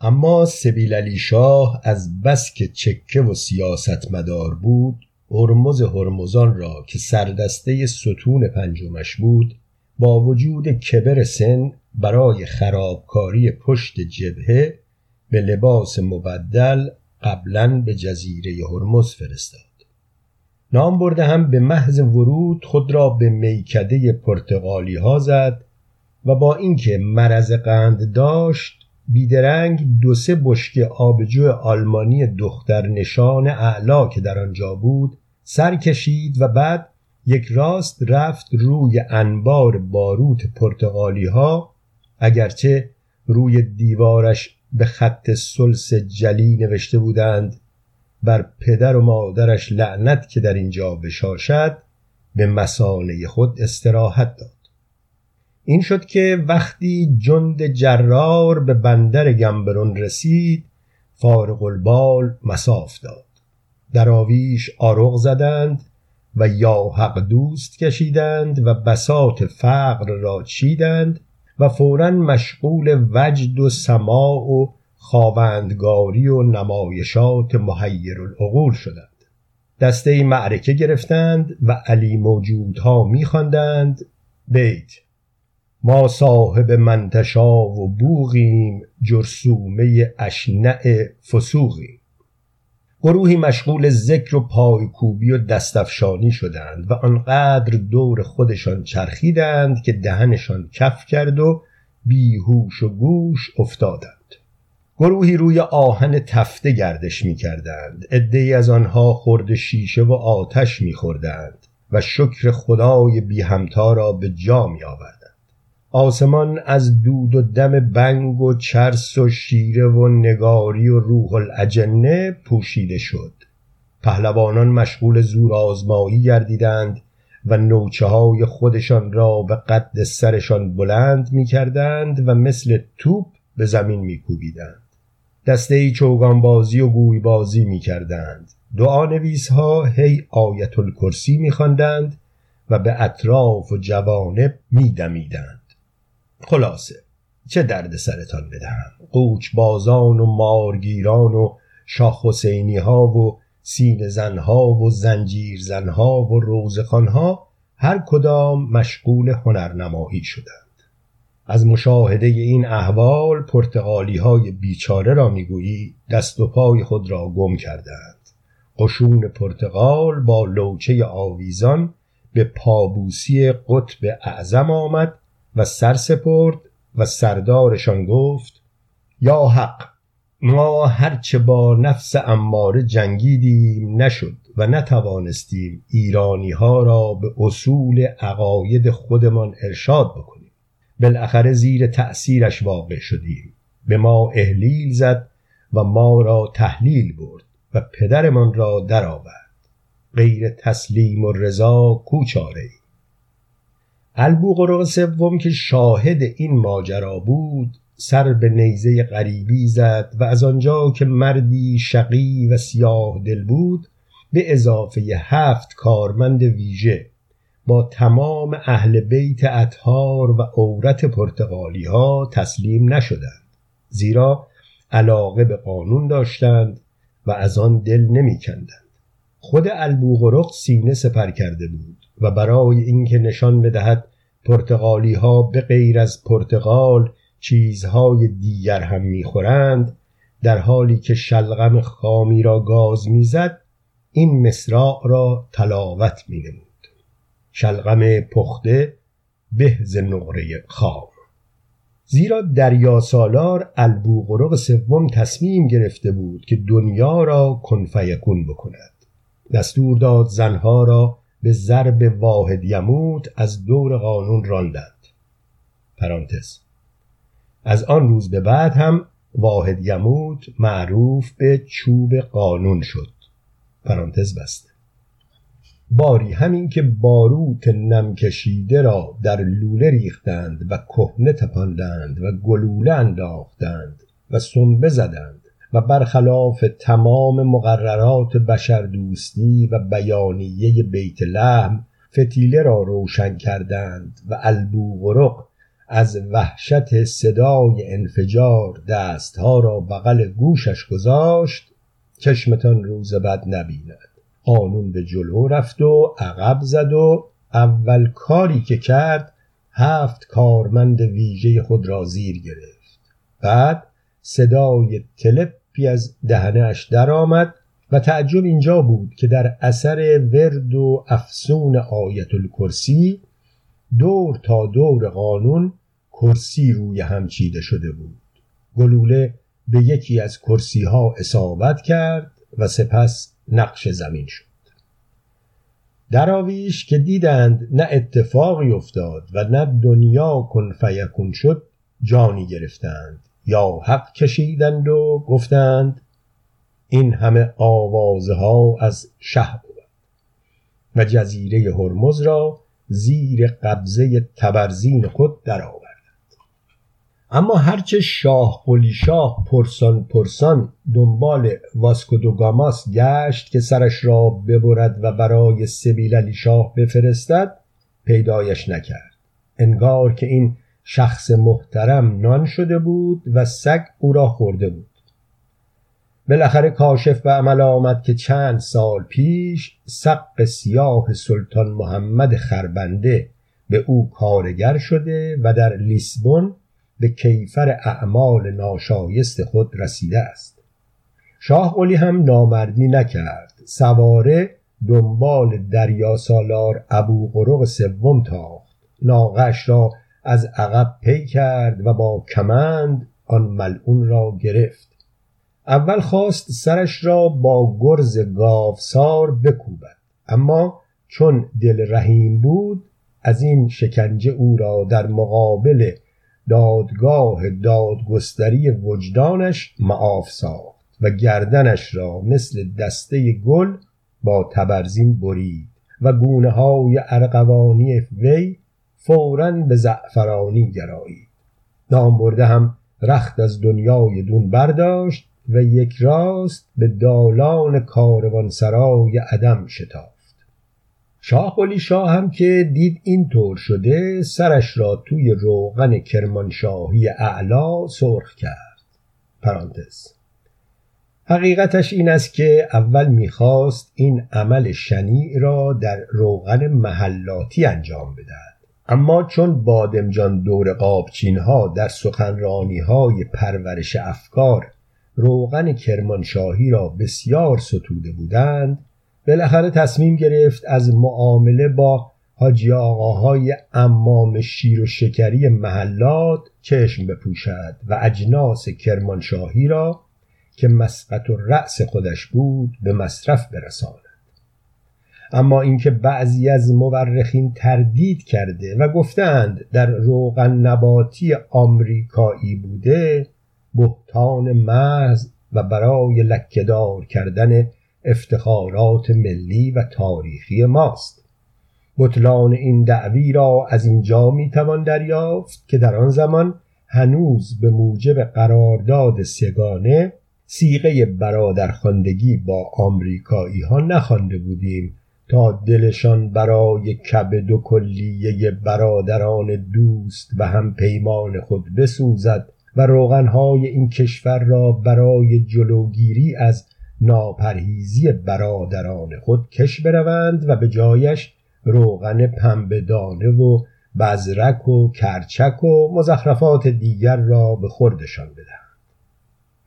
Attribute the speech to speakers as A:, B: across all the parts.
A: اما سبیل علی شاه از بس که چکه و سیاست مدار بود هرمز هرمزان را که سردسته ستون پنجمش بود با وجود کبر سن برای خرابکاری پشت جبهه به لباس مبدل قبلا به جزیره هرمز فرستاد. نام برده هم به محض ورود خود را به میکده پرتغالی ها زد و با اینکه مرض قند داشت بیدرنگ دو سه بشکه آبجو آلمانی دختر نشان اعلا که در آنجا بود سر کشید و بعد یک راست رفت روی انبار باروت پرتغالی ها اگرچه روی دیوارش به خط سلس جلی نوشته بودند. بر پدر و مادرش لعنت که در اینجا بشاشد به مسانه خود استراحت داد. این شد که وقتی جند جرار به بندر گمبرون رسید فارغ البال مساف داد. دراویش آرغ زدند و یا حق دوست کشیدند و بسات فقر را چیدند و فورا مشغول وجد و سماع و خواوندگاری و نمایشات محیر العقول شدند. دسته معرکه گرفتند و علی موجودها میخواندند. بیت ما صاحب منتشا و بوغیم جرسومه اشنع فسوغیم گروهی مشغول ذکر و پایکوبی و دستفشانی شدند و آنقدر دور خودشان چرخیدند که دهنشان کف کرد و بیهوش و گوش افتادند. گروهی روی آهن تفته گردش می کردند ای از آنها خورد شیشه و آتش می خوردند و شکر خدای بی همتا را به جا می آوردند آسمان از دود و دم بنگ و چرس و شیره و نگاری و روح الاجنه پوشیده شد. پهلوانان مشغول زور آزمایی گردیدند و نوچه های خودشان را به قد سرشان بلند می کردند و مثل توپ به زمین می کوبیدند دسته چوگانبازی و گویبازی می کردند دعا نویس ها هی آیت الکرسی می خواندند و به اطراف و جوانب می دمیدند خلاصه. چه درد سرتان بدهم؟ قوچ بازان و مارگیران و شاخ حسینی ها و سین زنها و زنجیر زنها و روزخانها هر کدام مشغول هنرنمایی شدند. از مشاهده این احوال پرتغالی های بیچاره را می‌گویی دست و پای خود را گم کردند. قشون پرتغال با لوچه آویزان به پابوسی قطب اعظم آمد و سر سپرد و سردارشان گفت یا حق ما هرچه با نفس اماره جنگیدیم نشد و نتوانستیم ایرانی ها را به اصول عقاید خودمان ارشاد بکنیم. بالاخره زیر تأثیرش واقع شدیم. به ما احلیل زد و ما را تحلیل برد و پدرمان را درآورد. غیر تسلیم و رضا کوچاره البوقرق سوم که شاهد این ماجرا بود سر به نیزه غریبی زد و از آنجا که مردی شقی و سیاه دل بود به اضافه هفت کارمند ویژه با تمام اهل بیت اطهار و عورت پرتغالی ها تسلیم نشدند زیرا علاقه به قانون داشتند و از آن دل نمی کندند. خود البوغرق سینه سپر کرده بود و برای اینکه نشان بدهد پرتغالی ها به غیر از پرتغال چیزهای دیگر هم می‌خورند در حالی که شلغم خامی را گاز می‌زد این مصراع را تلاوت مینمود. شلغم پخته به ز نقره خام. زیرا دریا سالار البوغرق سوم تصمیم گرفته بود که دنیا را کنفیکون بکند. دستور داد زنها را به ضرب واحد یموت از دور قانون راندند. پرانتز. از آن روز به بعد هم واحد یموت معروف به چوب قانون شد. پرانتز بسته باری همین که باروت نم کشیده را در لوله ریختند و کهنه تپاندند و گلوله انداختند و سنبه زدند. و برخلاف تمام مقررات بشردوستی و بیانیه بیت لحم فتیله را روشن کردند و البوغرق از وحشت صدای انفجار دستها را بغل گوشش گذاشت چشمتان روز بد نبیند. قانون به جلو رفت و عقب زد و اول کاری که کرد هفت کارمند ویژه خود را زیر گرفت. بعد صدای تلپی از دهنش درآمد و تعجب اینجا بود که در اثر ورد و افسون آیت الکرسی دور تا دور قانون کرسی روی هم چیده شده بود. گلوله به یکی از کرسی ها اصابت کرد و سپس نقش زمین شد. دراویش که دیدند نه اتفاقی افتاد و نه دنیا کن فیکون شد جانی گرفتند. یا حق کشیدند و گفتند این همه آوازه ها از شه بود. و جزیره هرمز را زیر قبضه تبرزین خود درآورد اما هرچه شاه قلی شاه پرسان پرسان دنبال واسکودوگاماس گشت که سرش را ببرد و برای سبیل علی شاه بفرستد پیدایش نکرد. انگار که این شخص محترم نان شده بود و سگ او را خورده بود. بالاخره کاشف به عمل آمد که چند سال پیش سق سیاه سلطان محمد خربنده به او کارگر شده و در لیسبون به کیفر اعمال ناشایست خود رسیده است. شاه قلی هم نامردی نکرد. سواره دنبال دریا سالار ابو قرق سوم تاخت. ناقش را از عقب پی کرد و با کمند آن ملعون را گرفت. اول خواست سرش را با گرز گاوسار بکوبد اما چون دل رحیم بود از این شکنجه او را در مقابل دادگاه دادگستری وجدانش معاف ساخت و گردنش را مثل دسته گل با تبرزین برید و گونه های ارغوانی وی فورا به زعفرانی گرایید. برده هم رخت از دنیای دون برداشت و یک راست به دالان کاروانسرای عدم شتافت. شاه ولی شاه هم که دید این طور شده سرش را توی روغن کرمانشاهی اعلا سرخ کرد. پرانتز. حقیقتش این است که اول می‌خواست این عمل شنیع را در روغن محلاتی انجام بدهد. اما چون بادمجان دور قابچین ها در سخنرانی های پرورش افکار روغن کرمانشاهی را بسیار ستوده بودند بالاخره تصمیم گرفت از معامله با حاجی آقاهای امام شیر و شکری محلات چشم بپوشد و اجناس کرمانشاهی را که مسقط و رأس خودش بود به مصرف برساند. اما اینکه بعضی از مورخین تردید کرده و گفتند در روغن نباتی آمریکایی بوده بهتان محض و برای لکهدار کردن افتخارات ملی و تاریخی ماست. بطلان این دعوی را از اینجا می‌توان دریافت که در آن زمان هنوز به موجب قرارداد سگانه سیغه برادرخواندگی با آمریکایی ها نخوانده بودیم. تا دلشان برای کبد و کلیه برادران دوست و هم پیمان خود بسوزد و روغنهای این کشور را برای جلوگیری از ناپرهیزی برادران خود کش بروند و به جایش روغن پنبهدانه و بزرک و کرچک و مزخرفات دیگر را به خوردشان بدهند.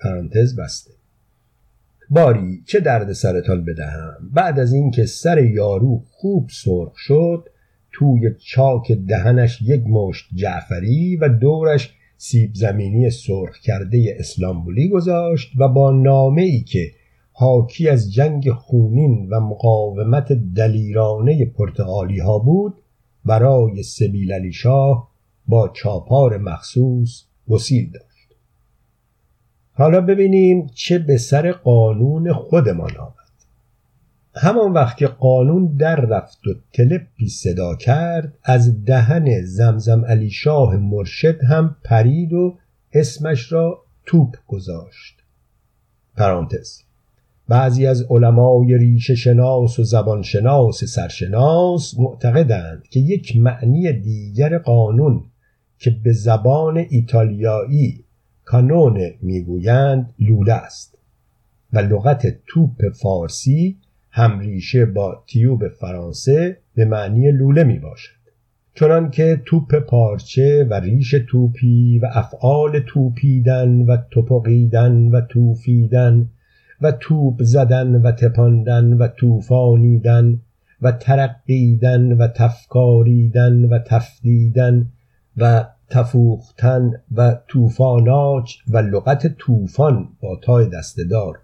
A: پرانتز بسته. باری چه درد سرتان بدهم؟ بعد از اینکه سر یارو خوب سرخ شد توی چاک دهنش یک مشت جعفری و دورش سیب زمینی سرخ کرده اسلامبولی گذاشت و با نامه ای که حاکی از جنگ خونین و مقاومت دلیرانه پرتغالی ها بود برای سبیل علی شاه با چاپار مخصوص گسیل داشت حالا ببینیم چه به سر قانون خودمان آمد. همان وقت که قانون در رفت و تلپی صدا کرد از دهن زمزم علی شاه مرشد هم پرید و اسمش را توپ گذاشت. پرانتز. بعضی از علمای ریشه شناس و زبان شناس سرشناس معتقدند که یک معنی دیگر قانون که به زبان ایتالیایی کانون می‌گویند لوله است و لغت توپ فارسی همریشه با تیوب فرانسه به معنی لوله می باشد چنان که توپ پارچه و ریش توپی و افعال توپیدن و توپقیدن و توفیدن و توپ زدن و تپاندن و توفانیدن و ترقیدن و تفکاریدن و تفدیدن و تفوختن و توفاناج و لغت طوفان با تای دستدار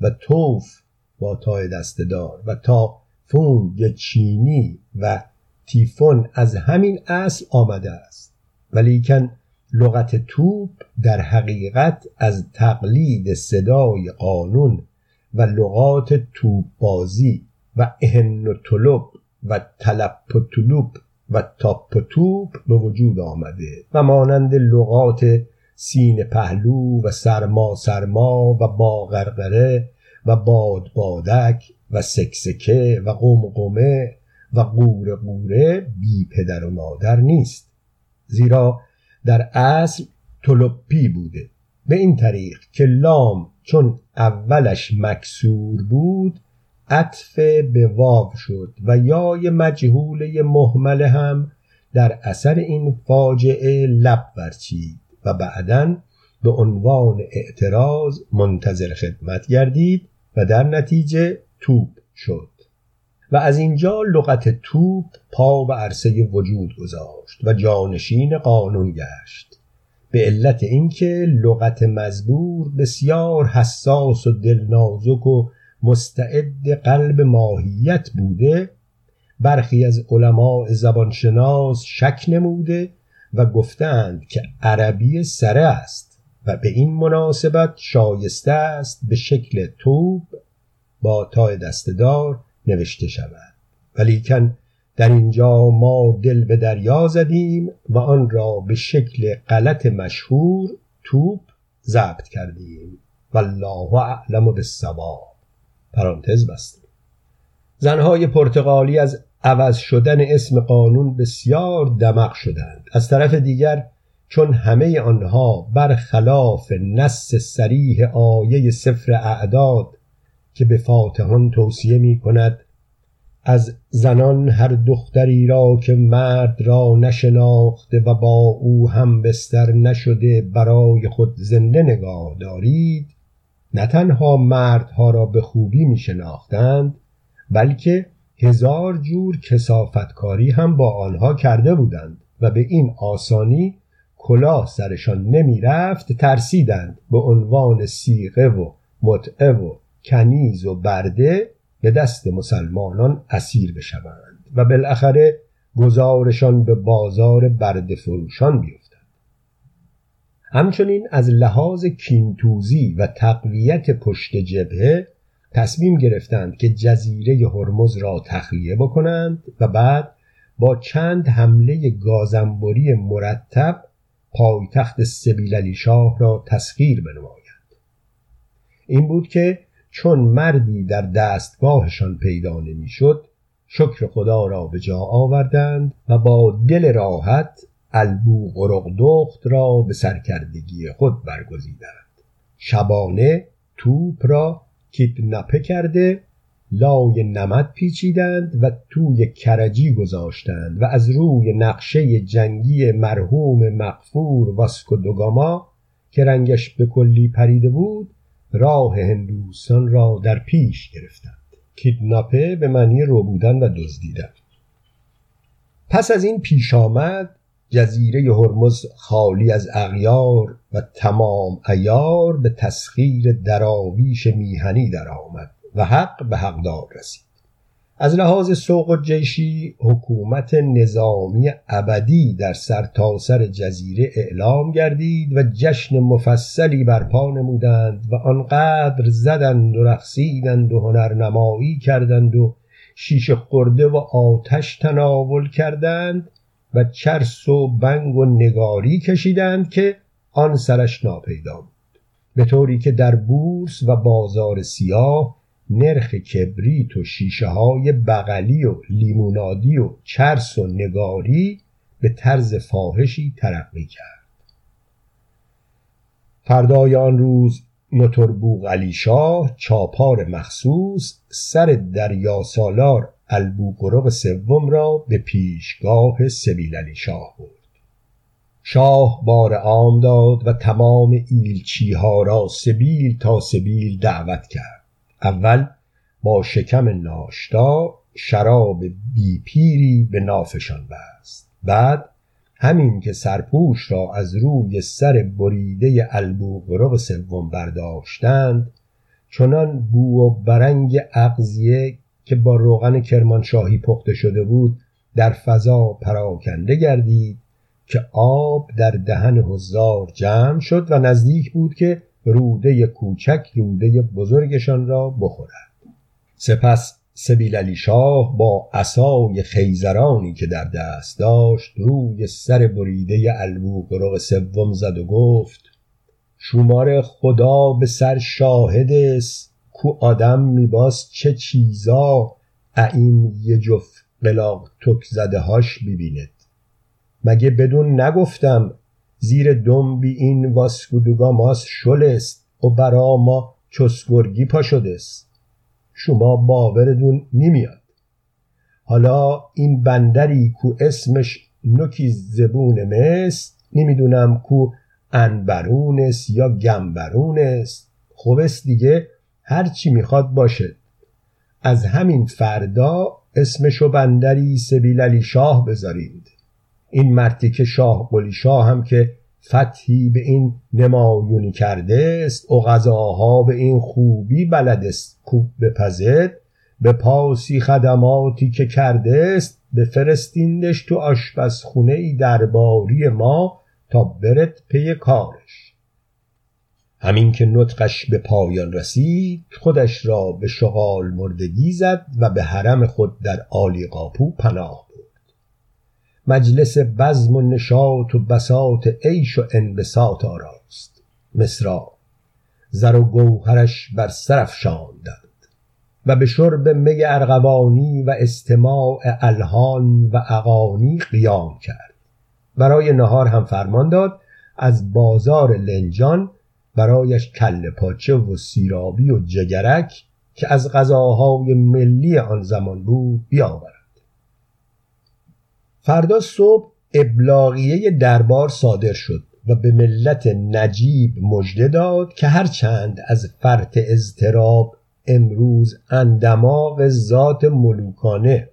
A: و توف با تای دستدار و تا فونگ چینی و تیفون از همین اصل آمده است. ولیکن لغت توپ در حقیقت از تقلید صدای قانون و لغات توپ بازی و اهن و طلب و تلپ و طلوب و تاپ و توپ به وجود آمده و مانند لغات سین پهلو و سرما سرما و باغرغره و باد بادک و سکسکه و قمقمه و قوره قوره بی پدر و مادر نیست. زیرا در اصل طلبی بوده. به این طریق که لام چون اولش مکسور بود عطف به واو شد و یای مجهوله محمله هم در اثر این فاجعه لب ورچید و بعدا به عنوان اعتراض منتظر خدمت گردید و در نتیجه توپ شد. و از اینجا لغت توپ پا و عرصه وجود گذاشت و جانشین قانون گشت. به علت اینکه لغت مزبور بسیار حساس و دلنازک و مستعد قلب ماهیت بوده برخی از علماء زبانشناس شک نموده و گفتند که عربی سره است و به این مناسبت شایسته است به شکل توب با تای دستدار نوشته شود. ولیکن در اینجا ما دل به دریا زدیم و آن را به شکل غلط مشهور توپ ضبط کردیم. والله اعلم بالصواب. پرانتز بستیم زنهای پرتغالی از عوض شدن اسم قانون بسیار دمق شدند. از طرف دیگر چون همه آنها برخلاف نص سریح آیه سفر اعداد که به فاتحان توصیه می کند از زنان هر دختری را که مرد را نشناخته و با او هم بستر نشده برای خود زنده نگاه دارید نه تنها مردها را به خوبی می شناختند بلکه هزار جور کسافتکاری هم با آنها کرده بودند و به این آسانی کلاه سرشان نمی رفت ترسیدند به عنوان سیغه و متعه و کنیز و برده به دست مسلمانان اسیر بشوند و بالاخره گزارشان به بازار برده فروشان بیفتد. همچنین از لحاظ کینتوزی و تقویت پشت جبهه تصمیم گرفتند که جزیره هرمز را تخلیه بکنند و بعد با چند حمله گازنبری مرتب پایتخت سبیل علی شاه را تسخیر بنمایند. این بود که چون مردی در دستگاهشان پیدا نمی‌شد شکر خدا را به جا آوردند و با دل راحت البو قرقدخت را به سرکردگی خود برگزیدند. شبانه توپ را کیدنپه کرده لای نمد پیچیدند و توی کرجی گذاشتند و از روی نقشه جنگی مرحوم مقفور واسکو دوگاما که رنگش به کلی پریده بود راه هندوستان را در پیش گرفتند. کیدناپه به معنی رو بودن و دزدیدن. پس از این پیش آمد جزیره هرمز خالی از اغیار و تمام ایار به تسخیر دراویش میهنی درآمد و حق به حقدار رسید. از لحاظ سوق و جیشی حکومت نظامی ابدی در سرتاسر سر جزیره اعلام گردید و جشن مفصلی برپا نمودند و آنقدر زدند و رقصیدند و هنرنمایی کردند و شیشه خورده و آتش تناول کردند و چرس و بنگ و نگاری کشیدند که آن سرش ناپیدا بود. به طوری که در بورس و بازار سیاه نرخ کبریت و شیشه های بغلی و لیمونادی و چرس و نگاری به طرز فاحشی ترقی کرد. فردای آن روز نتربوغ علی شاه چاپار مخصوص سر دریا سالار البوگرق سوم را به پیشگاه سبیل علی شاه برد. شاه بار عام داد و تمام ایلچیها را سبیل تا سبیل دعوت کرد. اول با شکم ناشتا شراب بی پیری به نافشان بست. بعد همین که سرپوش را از روی سر بریده البوغرق سوم برداشتند چنان بو و برنگ اغزیه که با روغن کرمانشاهی پخته شده بود در فضا پراکنده گردید که آب در دهن حضار جمع شد و نزدیک بود که روده کوچک روده بزرگشان را بخورد. سپس سبیل علی شاه با عصای خیزرانی که در دست داشت روی سر بریده البوقرق سوم زد و گفت شمار خدا به سر شاهد است. کو آدم میباس چه چیزا؟ این یه جفت قلاق تک زده هاش ببیند مگه بدون نگفتم زیر دنبی این واسکودوگاماس شل است و برا ما چسگرگی پا شده است. شما باورتون نمیاد. حالا این بندری کو اسمش نوکی زبون مست نمی‌دونم کو انبرون است یا گنبرون است. خوب است دیگه. هر چی می‌خواد باشه. از همین فردا اسمشو بندری سبیل علی شاه بذارید. این مرتی که شاه قلی شاه هم که فتحی به این نمایونی کرده است و غذاها به این خوبی بلد است. کوب بپزد به پاسی خدماتی که کرده است بفرستیندش تو آشپزخونه ای درباری ما تا برد پی کارش. همین که نطقش به پایان رسید خودش را به شغال مردگی زد و به حرم خود در آلی قاپو پناه مجلس بزم و نشاط و بساط عیش و انبساط آراست. مصرا زر و گوهرش بر سر افشاندند و به شرب می ارغوانی و استماع الهان و اغانی قیام کرد. برای نهار هم فرمان داد از بازار لنجان برایش کله پاچه و سیرابی و جگرک که از غذاهای ملی آن زمان بود بیاورد فردا صبح ابلاغیه دربار صادر شد و به ملت نجیب مژده داد که هرچند از فرط اضطراب امروز اندماغ ذات ملوکانه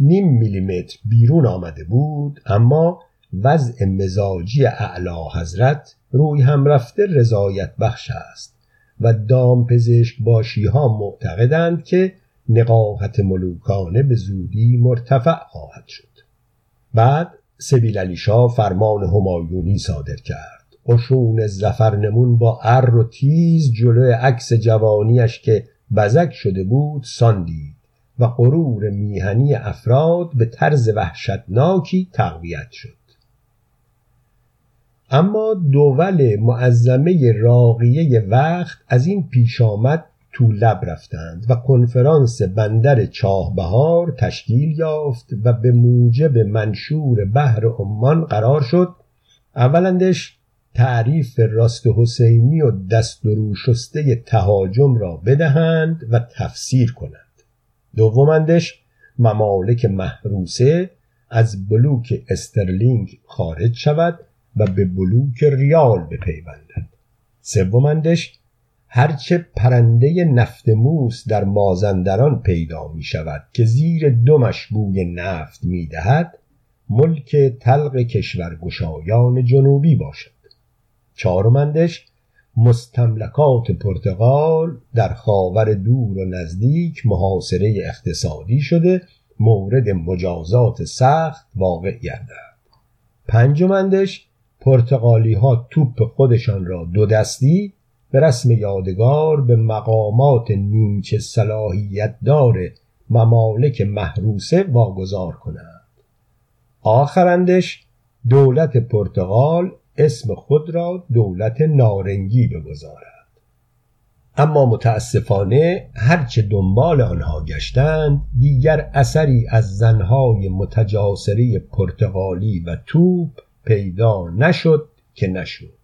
A: نیم میلیمتر بیرون آمده بود اما وضع مزاجی اعلی حضرت روی هم رفته رضایت بخش است و دام پزشک باشی ها معتقدند که نقاهت ملوکانه به زودی مرتفع خواهد شد. بعد سبیل علی شاه فرمان همایونی صادر کرد. قشون زفرنمون با ار و تیز جلو عکس جوانیش که بزک شده بود ساندید و غرور میهنی افراد به طرز وحشتناکی تقویت شد. اما دول معظمه راقیه وقت از این پیش آمد تو لب رفتند و کنفرانس بندر چاهبهار تشکیل یافت و به موجب منشور بحر عمان قرار شد. اولندش تعریف راست حسینی و دست شسته تهاجم را بدهند و تفسیر کنند. دومندش ممالک محروسه از بلوک استرلینگ خارج شود و به بلوک ریال بپیوندد. سومندش هرچه پرنده نفت موس در مازندران پیدا می شود که زیر دمش بوی نفت می دهد ملک تلق کشورگشایان جنوبی باشد. چهارمندش مستملکات پرتغال در خاور دور و نزدیک محاصره اقتصادی شده مورد مجازات سخت واقع گردد. پنجمندش پرتغالی ها توپ خودشان را دو دستی به رسم یادگار به مقامات نیمچه صلاحیت دار ممالک محروسه واگذار کنند. آخرندش دولت پرتغال اسم خود را دولت نارنگی بگذارد. اما متاسفانه هرچه دنبال آنها گشتند دیگر اثری از زنهای متجاسری پرتغالی و توپ پیدا نشد که نشد.